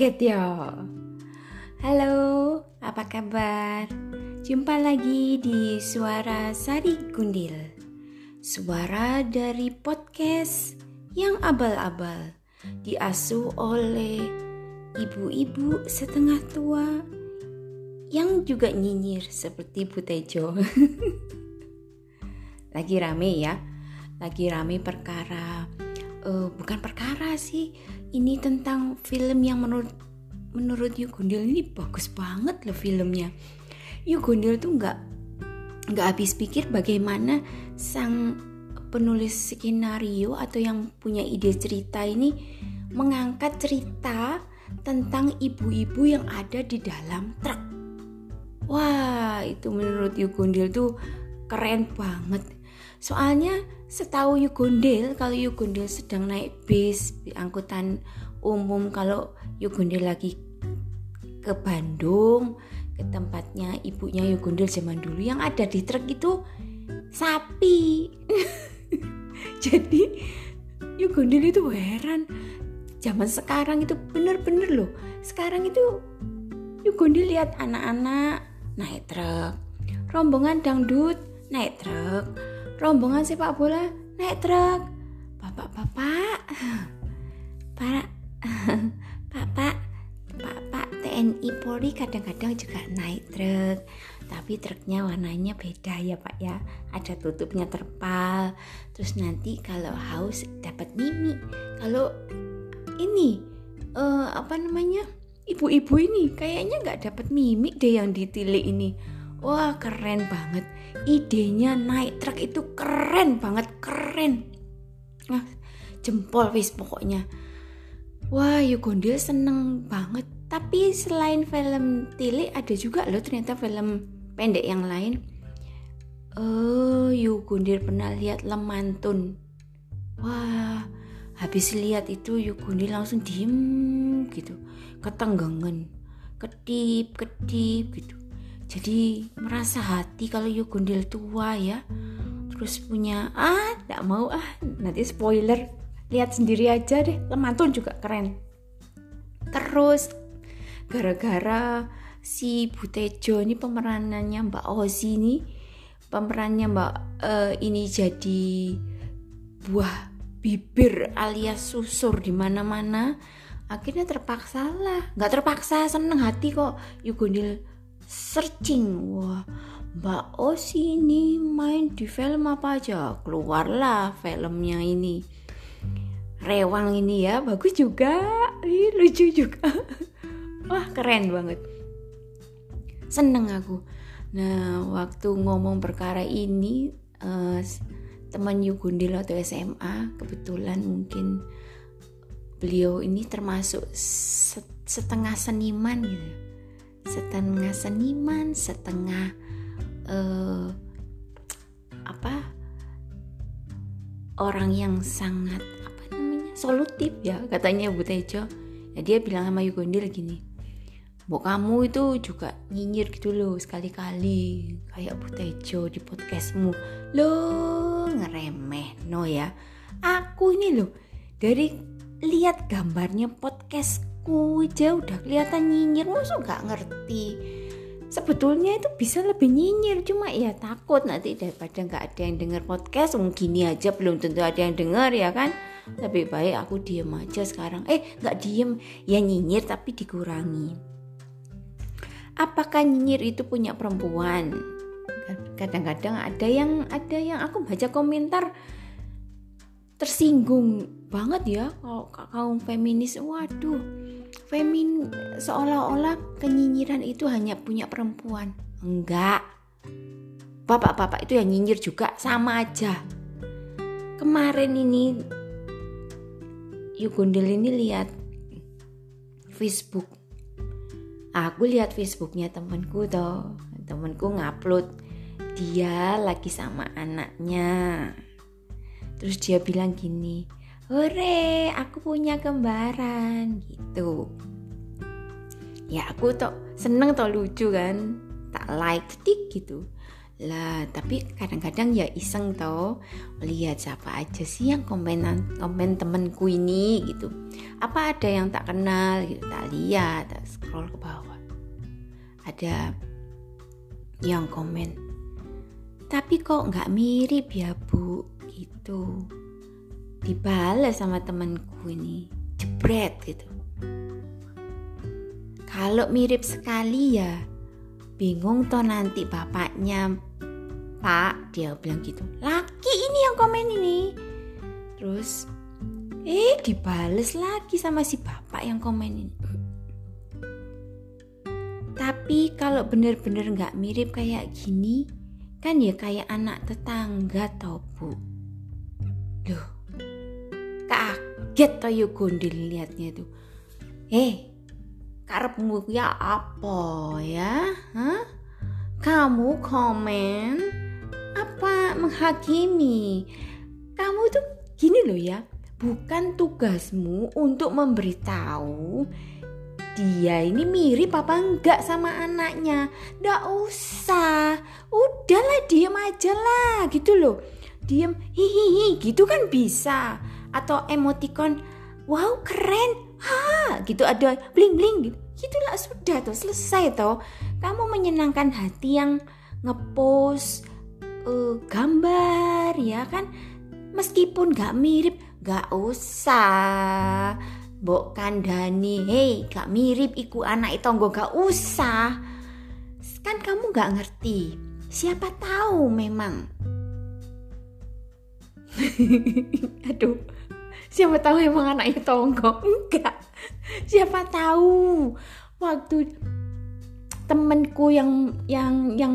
Kaget ya. Halo, apa kabar? Jumpa lagi di Suara Sari Gundil. Suara dari podcast yang abal-abal diasuh oleh ibu-ibu setengah tua yang juga nyinyir seperti Bu Tejo. lagi rame ya, lagi rame perkara uh, bukan perkara sih ini tentang film yang menurut menurut Yugundil ini bagus banget loh filmnya Yugundil tuh nggak nggak habis pikir bagaimana sang penulis skenario atau yang punya ide cerita ini mengangkat cerita tentang ibu-ibu yang ada di dalam truk. Wah, itu menurut Yugundil tuh keren banget. Soalnya setahu Yugundil kalau Yugundil sedang naik bis angkutan umum kalau Yugundil lagi ke Bandung ke tempatnya ibunya Yugundil zaman dulu yang ada di truk itu sapi. Jadi Yugundil itu heran. Zaman sekarang itu bener-bener loh. Sekarang itu Yugundil lihat anak-anak naik truk. Rombongan dangdut naik truk rombongan sepak bola naik truk. Bapak-bapak, para bapak, bapak TNI Polri kadang-kadang juga naik truk. Tapi truknya warnanya beda ya pak ya. Ada tutupnya terpal. Terus nanti kalau haus dapat mimi. Kalau ini uh, apa namanya? Ibu-ibu ini kayaknya nggak dapat mimik deh yang ditilik ini Wah keren banget. Idenya naik truk itu keren banget Keren. Nah, Jempol wis pokoknya. Wah Yugondil seneng banget. Tapi selain film Tili Ada juga loh ternyata film pendek yang lain. Oh Yugondil pernah lihat Lemantun. Wah Habis lihat itu Yugondil langsung diem gitu. Ketenggangan Kedip kedip gitu jadi merasa hati kalau Yugundil tua ya. Terus punya ah tidak mau ah. Nanti spoiler. Lihat sendiri aja deh. Lemantun juga keren. Terus gara-gara si Butejo ini pemeranannya Mbak Ozi ini pemerannya Mbak uh, ini jadi buah bibir alias susur di mana-mana akhirnya terpaksa lah nggak terpaksa seneng hati kok. Yugundil searching. Wah Mbak Osi ini main di film apa aja? Keluarlah filmnya ini. Rewang ini ya bagus juga. Ih, lucu juga. Wah keren banget. Seneng aku. Nah waktu ngomong perkara ini uh, teman Yugundil atau SMA kebetulan mungkin beliau ini termasuk setengah seniman gitu setengah seniman, setengah uh, apa orang yang sangat apa namanya solutif ya katanya Bu Tejo. Ya, dia bilang sama Yugondil gini, Bu kamu itu juga nyinyir gitu loh sekali-kali kayak Bu Tejo di podcastmu. Lo ngeremeh no ya. Aku ini loh dari lihat gambarnya podcast aku aja udah kelihatan nyinyir masa gak ngerti? Sebetulnya itu bisa lebih nyinyir cuma ya takut nanti daripada nggak ada yang denger podcast mungkin gini aja belum tentu ada yang denger ya kan? Lebih baik aku diem aja sekarang. Eh nggak diem. Ya nyinyir tapi dikurangi. Apakah nyinyir itu punya perempuan? Kadang-kadang ada yang ada yang aku baca komentar tersinggung banget ya kalau kaum feminis. Waduh femin seolah-olah kenyinyiran itu hanya punya perempuan. Enggak. Bapak-bapak itu yang nyinyir juga sama aja. Kemarin ini Yugundel ini lihat Facebook. Aku lihat Facebooknya temanku toh. Temanku ngupload. Dia lagi sama anaknya. Terus dia bilang gini, hore aku punya kembaran gitu. Ya aku tuh seneng tuh lucu kan, tak like tik gitu. lah tapi kadang-kadang ya iseng toh lihat siapa aja sih yang komenan komen temenku ini gitu apa ada yang tak kenal gitu tak lihat tak scroll ke bawah ada yang komen tapi kok nggak mirip ya bu gitu dibalas sama temenku ini. Jebret gitu. Kalau mirip sekali ya bingung toh nanti bapaknya. Pak dia bilang gitu. Laki ini yang komen ini. Terus eh dibales lagi sama si bapak yang komen ini. Tapi kalau bener-bener nggak mirip kayak gini kan ya kayak anak tetangga tau bu. Loh kaget toh yuk gondil liatnya tuh eh karepmu ya apa ya? Kamu komen apa menghakimi? Kamu tuh gini loh ya bukan tugasmu untuk memberitahu. Dia ini mirip apa enggak sama anaknya? Nggak usah. Udahlah diem aja lah gitu loh. Diem hihihi gitu kan bisa atau emoticon wow keren. Ha gitu ada bling bling gitu. Gitulah sudah tuh selesai tuh kamu menyenangkan hati yang ngepost uh, gambar ya kan? Meskipun gak mirip gak usah. Mbok kandani, hei gak mirip iku anak itu gak usah. Kan kamu gak ngerti. Siapa tahu memang aduh siapa tahu emang anaknya tonggo enggak. Siapa tahu waktu temenku yang yang yang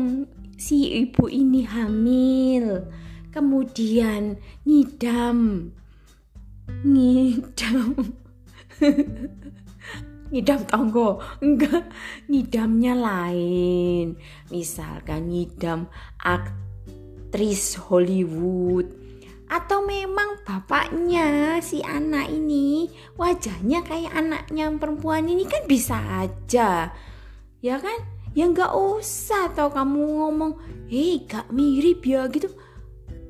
si ibu ini hamil kemudian ngidam. Ngidam. Ngidam tonggo enggak. Ngidamnya lain. Misalkan ngidam aktris Hollywood atau memang bapaknya si anak ini wajahnya kayak anaknya perempuan ini kan bisa aja. Ya kan? Ya nggak usah tau kamu ngomong hei gak mirip ya gitu.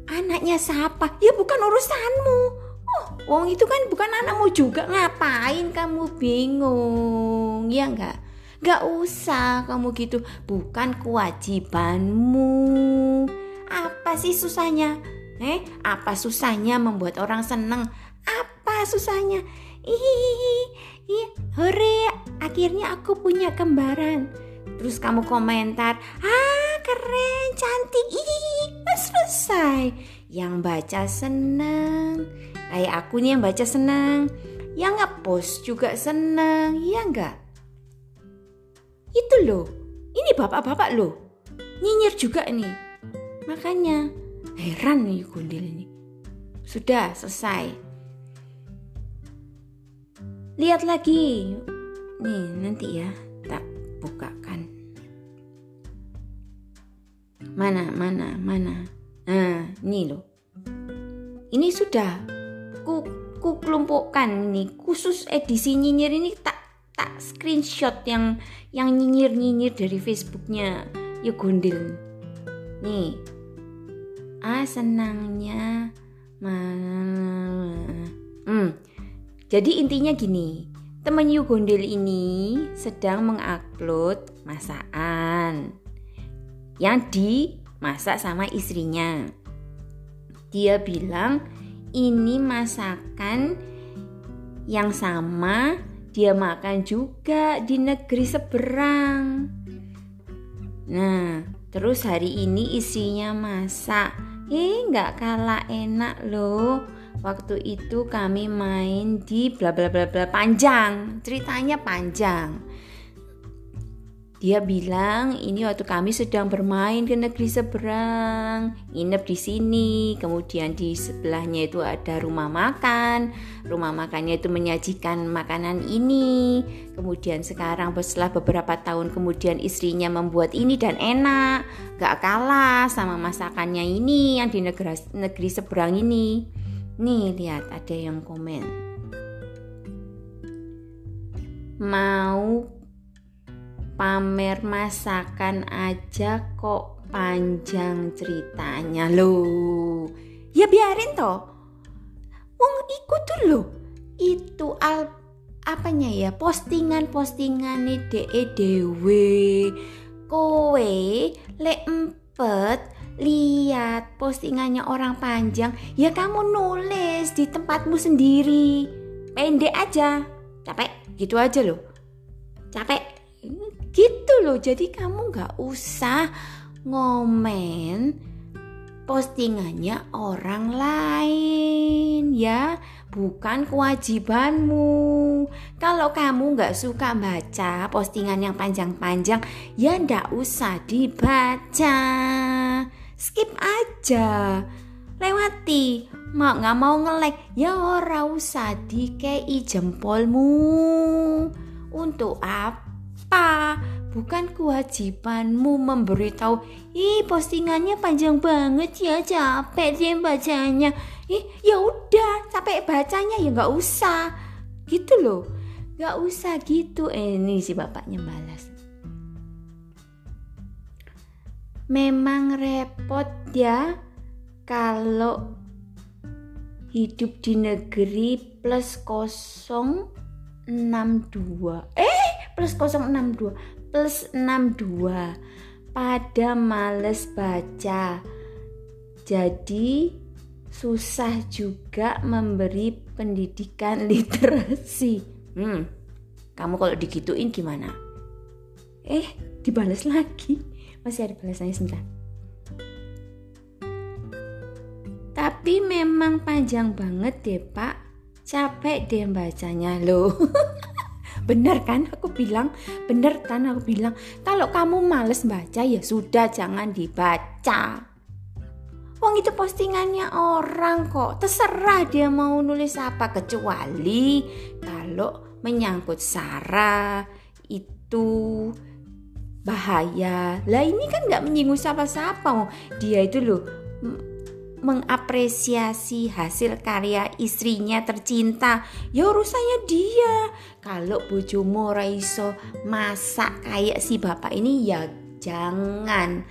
Anaknya siapa? Ya bukan urusanmu. Oh wong itu kan bukan anakmu juga. Ngapain kamu bingung? Ya nggak? Nggak usah kamu gitu. Bukan kewajibanmu. Apa sih susahnya Eh, apa susahnya membuat orang seneng? Apa susahnya? Hihihi, hore, akhirnya aku punya kembaran. Terus kamu komentar, ah keren, cantik, hihihi, selesai. Yang baca seneng, kayak aku nih yang baca seneng. Yang ngepost juga seneng, iya enggak? Itu loh, ini bapak-bapak loh, nyinyir juga nih. Makanya Heran nih Gundil ini. Sudah selesai. Lihat lagi. Nih nanti ya tak bukakan. Mana, mana, mana. Nah, ini loh. Ini sudah ku, ku kelompokkan ini khusus edisi nyinyir ini tak tak screenshot yang yang nyinyir-nyinyir dari Facebooknya ya Gundil. Nih, ah senangnya. Hmm. jadi intinya gini temen Yu Gondel ini sedang mengupload masakan yang dimasak sama istrinya. Dia bilang ini masakan yang sama dia makan juga di negeri seberang. Nah terus hari ini isinya masak Eh nggak kalah enak loh. Waktu itu kami main di bla bla bla bla panjang. Ceritanya panjang dia bilang ini waktu kami sedang bermain ke negeri seberang, nginep di sini, kemudian di sebelahnya itu ada rumah makan, rumah makannya itu menyajikan makanan ini, kemudian sekarang setelah beberapa tahun kemudian istrinya membuat ini dan enak, gak kalah sama masakannya ini yang di negeri, negeri seberang ini. Nih lihat ada yang komen. Mau pamer masakan aja kok panjang ceritanya lo. Ya biarin toh. Wong ikut dulu. Itu al apanya ya postingan-postingan nih dewe kowe le empet lihat postingannya orang panjang ya kamu nulis di tempatmu sendiri pendek aja capek gitu aja loh capek gitu loh jadi kamu nggak usah ngomen postingannya orang lain ya. Bukan kewajibanmu. Kalau kamu nggak suka baca postingan yang panjang-panjang ya ndak usah dibaca. Skip aja. Lewati. Mau nggak mau ngelek ya ora usah dikei jempolmu. Untuk apa bukan kewajibanmu memberitahu ih postingannya panjang banget ya capek dia bacanya. Ih ya udah capek bacanya ya nggak usah. Gitu loh. Nggak usah gitu. Eh, ini si bapaknya balas. Memang repot ya kalau hidup di negeri plus 062 eh plus 062 plus 62 pada males baca. Jadi susah juga memberi pendidikan literasi. Hmm, kamu kalau digituin gimana? Eh dibalas lagi. Masih ada balasannya sebentar. Tapi memang panjang banget deh pak. Capek deh bacanya loh Bener kan aku bilang, bener kan aku bilang, kalau kamu males baca ya sudah jangan dibaca. Wong itu postingannya orang kok, terserah dia mau nulis apa kecuali kalau menyangkut sara itu bahaya. Lah ini kan nggak menyinggung siapa-siapa. Dia itu loh mengapresiasi hasil karya istrinya tercinta. Ya urusannya dia. Kalau bojomu raiso masak kayak si bapak ini ya jangan.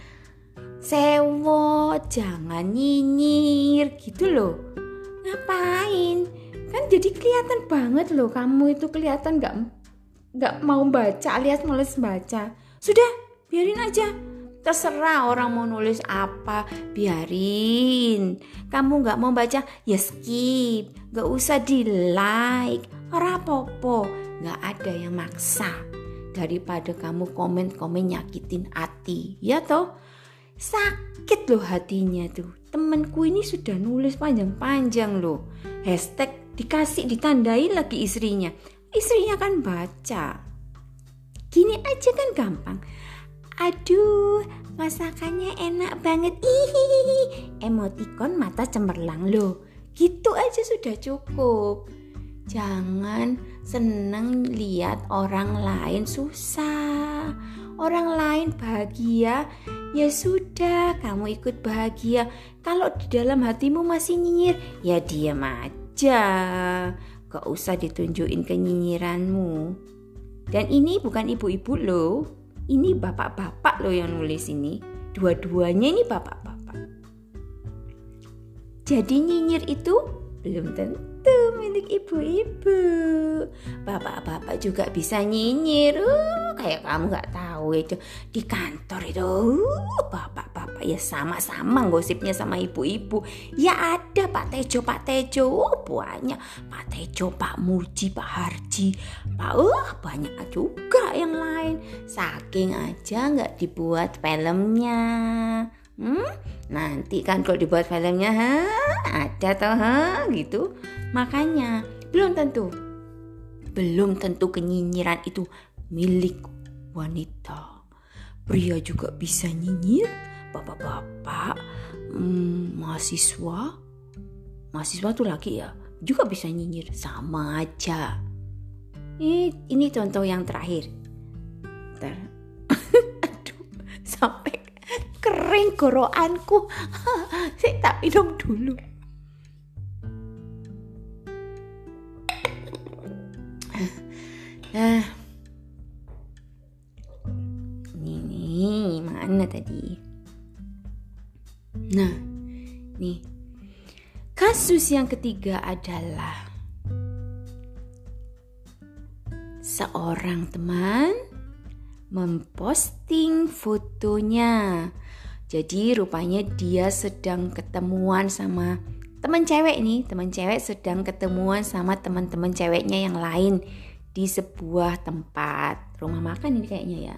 Sewo jangan nyinyir gitu loh. Ngapain? Kan jadi kelihatan banget loh kamu itu kelihatan nggak nggak mau baca alias males baca. Sudah biarin aja Terserah orang mau nulis apa, biarin. Kamu nggak mau baca, ya skip. Gak usah di like. Ora popo, nggak ada yang maksa. Daripada kamu komen-komen nyakitin hati, ya toh? Sakit loh hatinya tuh. Temenku ini sudah nulis panjang-panjang loh. Hashtag dikasih ditandai lagi istrinya. Istrinya kan baca. Gini aja kan gampang Aduh, masakannya enak banget. Hihihi. Emotikon mata cemerlang loh. Gitu aja sudah cukup. Jangan seneng lihat orang lain susah. Orang lain bahagia, ya sudah, kamu ikut bahagia. Kalau di dalam hatimu masih nyinyir, ya diam aja. Gak usah ditunjukin kenyinyiranmu. Dan ini bukan ibu-ibu loh ini bapak-bapak loh yang nulis ini. Dua-duanya ini bapak-bapak. Jadi nyinyir itu belum tentu milik ibu-ibu. Bapak-bapak juga bisa nyinyir. Uh, kayak kamu nggak tahu itu di kantor itu uh, bapak-bapak ya sama-sama gosipnya sama ibu-ibu. Ya ada Pak Tejo, Pak Tejo, uh, banyak Pak Tejo, Pak Muji, Pak Harji, Pak uh banyak juga yang lain. Saking aja nggak dibuat filmnya. Hmm? Nanti kan kalau dibuat filmnya, ha? ada toh, ha? gitu. Makanya belum tentu, belum tentu kenyinyiran itu milik wanita. Pria juga bisa nyinyir, bapak-bapak, hmm, mahasiswa, mahasiswa tuh laki ya, juga bisa nyinyir sama aja. Ini, ini contoh yang terakhir. Ter, aduh, sampai kering goroanku. Saya tak minum dulu. Nah, ini mana tadi? Nah, nih. Kasus yang ketiga adalah seorang teman memposting fotonya. Jadi rupanya dia sedang ketemuan sama teman cewek nih, teman cewek sedang ketemuan sama teman-teman ceweknya yang lain di sebuah tempat. Rumah makan ini kayaknya ya.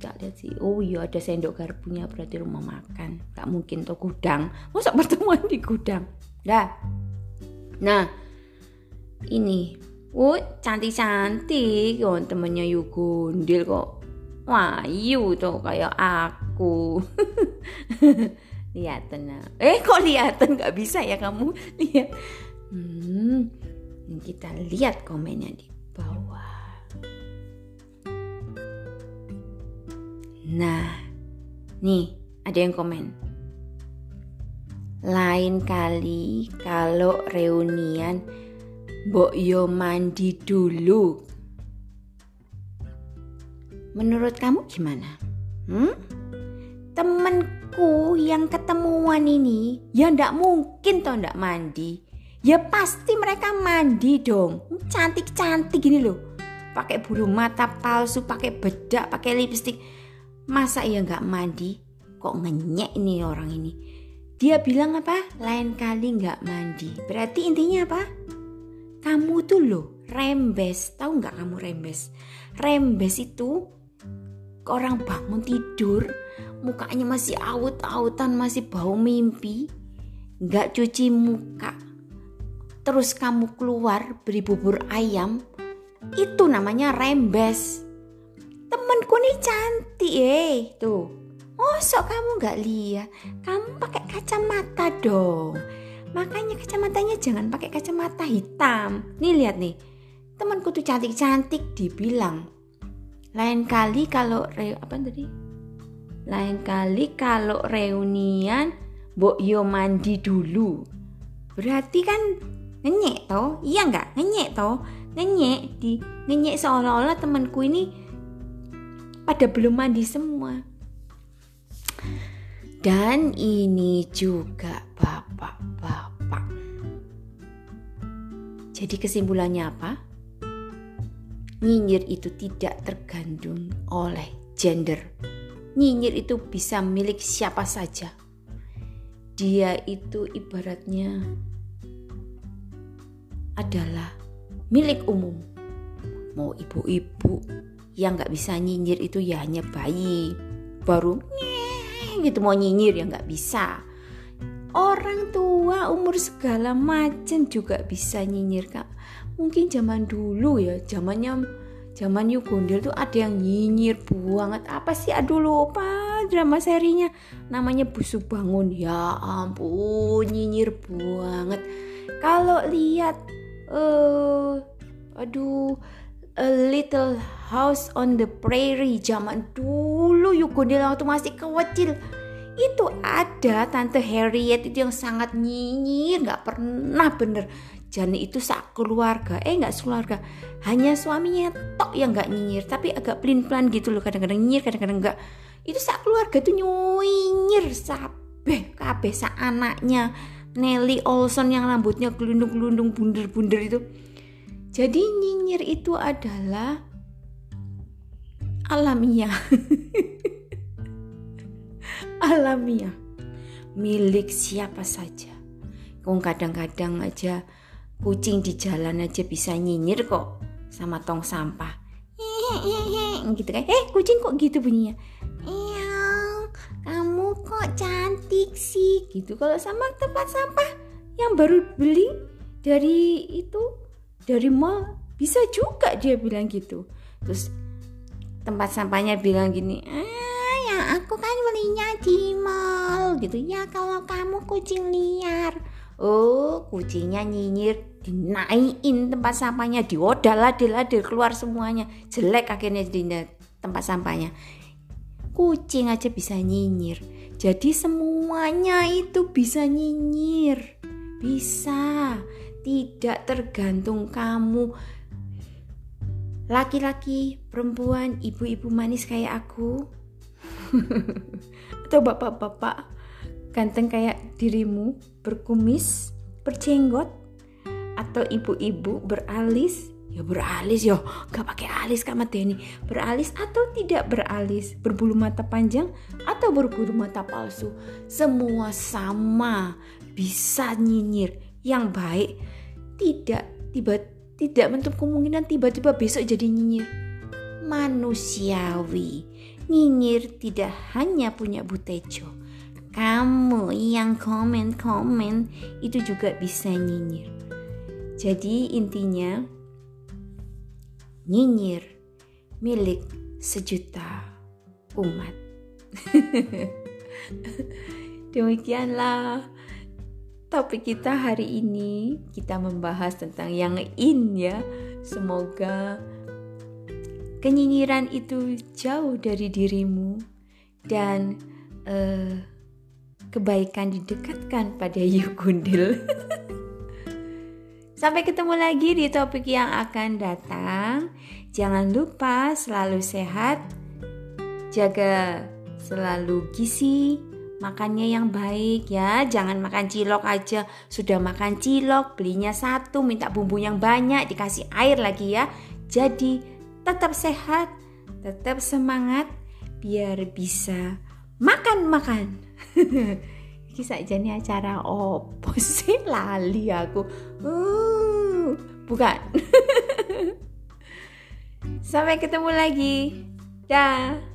Tak lihat sih. Oh iya ada sendok garpunya berarti rumah makan. Gak mungkin tuh gudang. Masa pertemuan di gudang? Dah nah ini. Oh cantik cantik oh temennya Yugundil kok wah Yu tuh kayak aku. Lihat nah eh kok lihatan? Nggak bisa ya kamu? Lihat. Hmm kita lihat komennya di Nah, nih ada yang komen. Lain kali kalau reunian Mbok yo mandi dulu. Menurut kamu gimana? Hmm? Temenku yang ketemuan ini ya ndak mungkin toh ndak mandi. Ya pasti mereka mandi dong. Cantik-cantik gini loh. Pakai bulu mata palsu, pakai bedak, pakai lipstick Masa ia nggak mandi? Kok ngenyek ini orang ini? Dia bilang apa? Lain kali nggak mandi. Berarti intinya apa? Kamu tuh loh rembes. Tahu nggak kamu rembes? Rembes itu orang bangun tidur, mukanya masih awut-awutan, masih bau mimpi, nggak cuci muka. Terus kamu keluar beri bubur ayam, itu namanya rembes. Temenku nih cantik eh tuh. Sok kamu nggak lihat? Kamu pakai kacamata dong. Makanya kacamatanya jangan pakai kacamata hitam. Nih lihat nih. Temanku tuh cantik-cantik dibilang lain kali kalau re apa tadi lain kali kalau reunian Mbok yo mandi dulu berarti kan ngenyek toh iya nggak ngenyek toh ngenyek di ngenyek seolah-olah temanku ini pada belum mandi semua. Dan ini juga bapak-bapak. Jadi kesimpulannya apa? Nyinyir itu tidak tergantung oleh gender. Nyinyir itu bisa milik siapa saja. Dia itu ibaratnya adalah milik umum. Mau ibu-ibu, yang nggak bisa nyinyir itu ya hanya bayi baru gitu mau nyinyir ya nggak bisa orang tua umur segala macam juga bisa nyinyir kak mungkin zaman dulu ya zamannya zaman Yugondel tuh ada yang nyinyir banget. Apa sih? Aduh lupa drama serinya. Namanya busuk bangun. Ya ampun nyinyir banget. Kalau lihat eh uh, aduh a little house on the prairie zaman dulu Yugondel waktu masih kecil. Itu ada tante Harriet itu yang sangat nyinyir nggak pernah bener Jani itu sak keluarga eh nggak keluarga hanya suaminya tok yang nggak nyinyir tapi agak pelin pelan gitu loh kadang-kadang nyinyir kadang-kadang nggak itu sak keluarga tuh nyinyir sabeh kabeh sak anaknya Nelly Olson yang rambutnya gelundung-gelundung bunder-bunder itu jadi nyinyir itu adalah alamiah. alamiah. Milik siapa saja. Kong kadang-kadang aja kucing di jalan aja bisa nyinyir kok sama tong sampah. gitu kan. Eh, kucing kok gitu bunyinya? Iya, kamu kok cantik sih gitu. Kalau sama tempat sampah yang baru beli dari itu dari mall bisa juga dia bilang gitu terus tempat sampahnya bilang gini ah ya aku kan belinya di mall gitu ya kalau kamu kucing liar oh kucingnya nyinyir dinaikin tempat sampahnya diodal ladil ladil keluar semuanya. Jelek akhirnya di tempat sampahnya. Kucing aja bisa nyinyir. Jadi semuanya itu bisa nyinyir. Bisa. Tidak tergantung kamu. Laki-laki, perempuan, ibu-ibu manis kayak aku. Atau bapak-bapak ganteng kayak dirimu, berkumis, berjenggot, atau ibu-ibu beralis, ya beralis yo, gak pakai alis Kak Mateni, beralis atau tidak beralis, berbulu mata panjang atau berbulu mata palsu, semua sama, bisa nyinyir. Yang baik tidak tiba tidak menutup kemungkinan tiba-tiba besok jadi nyinyir. Manusiawi. Nyinyir tidak hanya punya Butejo. Kamu yang komen-komen itu juga bisa nyinyir. Jadi intinya nyinyir milik sejuta umat. Demikianlah topik kita hari ini. Kita membahas tentang yang in ya. Semoga kenyinyiran itu jauh dari dirimu dan uh, kebaikan didekatkan pada Yukundil. Sampai ketemu lagi di topik yang akan datang. Jangan lupa selalu sehat, jaga selalu gizi, makannya yang baik ya. Jangan makan cilok aja. Sudah makan cilok, belinya satu, minta bumbu yang banyak, dikasih air lagi ya. Jadi tetap sehat, tetap semangat biar bisa makan-makan. Iki saja nih acara opo sih lali aku. Uh, bukan. Sampai ketemu lagi. Dah.